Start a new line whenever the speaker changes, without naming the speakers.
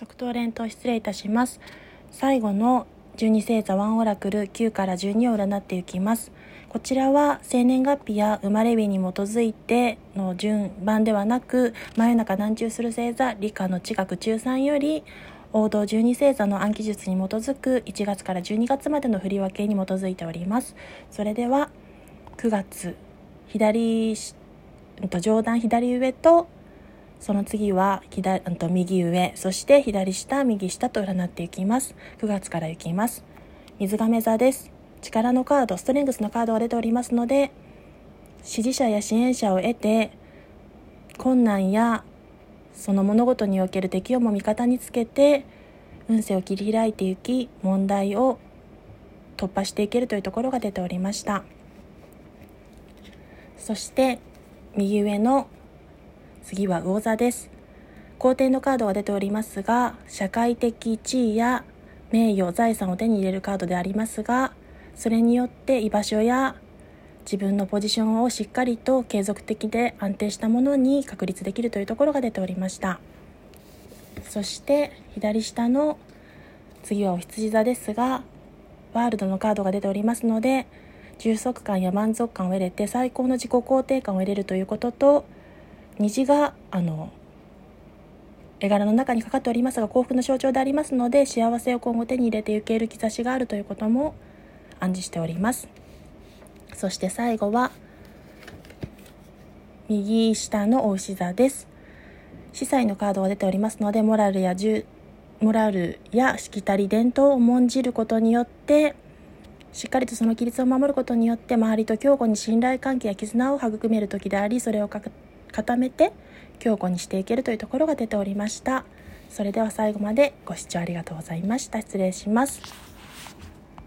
即答連投失礼いたします。最後の12星座ワンオラクル9から12を占っていきます。こちらは生年月日や生まれ日に基づいての順番ではなく真夜中南中する星座理科の地学中3より王道12星座の暗記術に基づく1月から12月までの振り分けに基づいております。それでは9月左上段左上とその次は左と右上そして左下右下と占っていきます。9月からいきます。水亀座です。力のカードストレングスのカードが出ておりますので支持者や支援者を得て困難やその物事における敵をも味方につけて運勢を切り開いていき問題を突破していけるというところが出ておりました。そして右上の次は魚座です。皇帝のカードが出ておりますが社会的地位や名誉財産を手に入れるカードでありますがそれによって居場所や自分のポジションをしっかりと継続的で安定したものに確立できるというところが出ておりました。そして左下の次はお羊座ですがワールドのカードが出ておりますので充足感や満足感を得れて最高の自己肯定感を得れるということと虹があの絵柄の中にかかっておりますが幸福の象徴でありますので幸せを今後手に入れていける兆しがあるということも暗示しております。そして最後は右下のお牛座です。司祭のカードが出ておりますのでモラルやモラルやしきたり伝統を重んじることによってしっかりとその規律を守ることによって周りと強固に信頼関係や絆を育める時でありそれを固めて強固にしていけるというところが出ておりました。それでは最後までご視聴ありがとうございました。失礼します。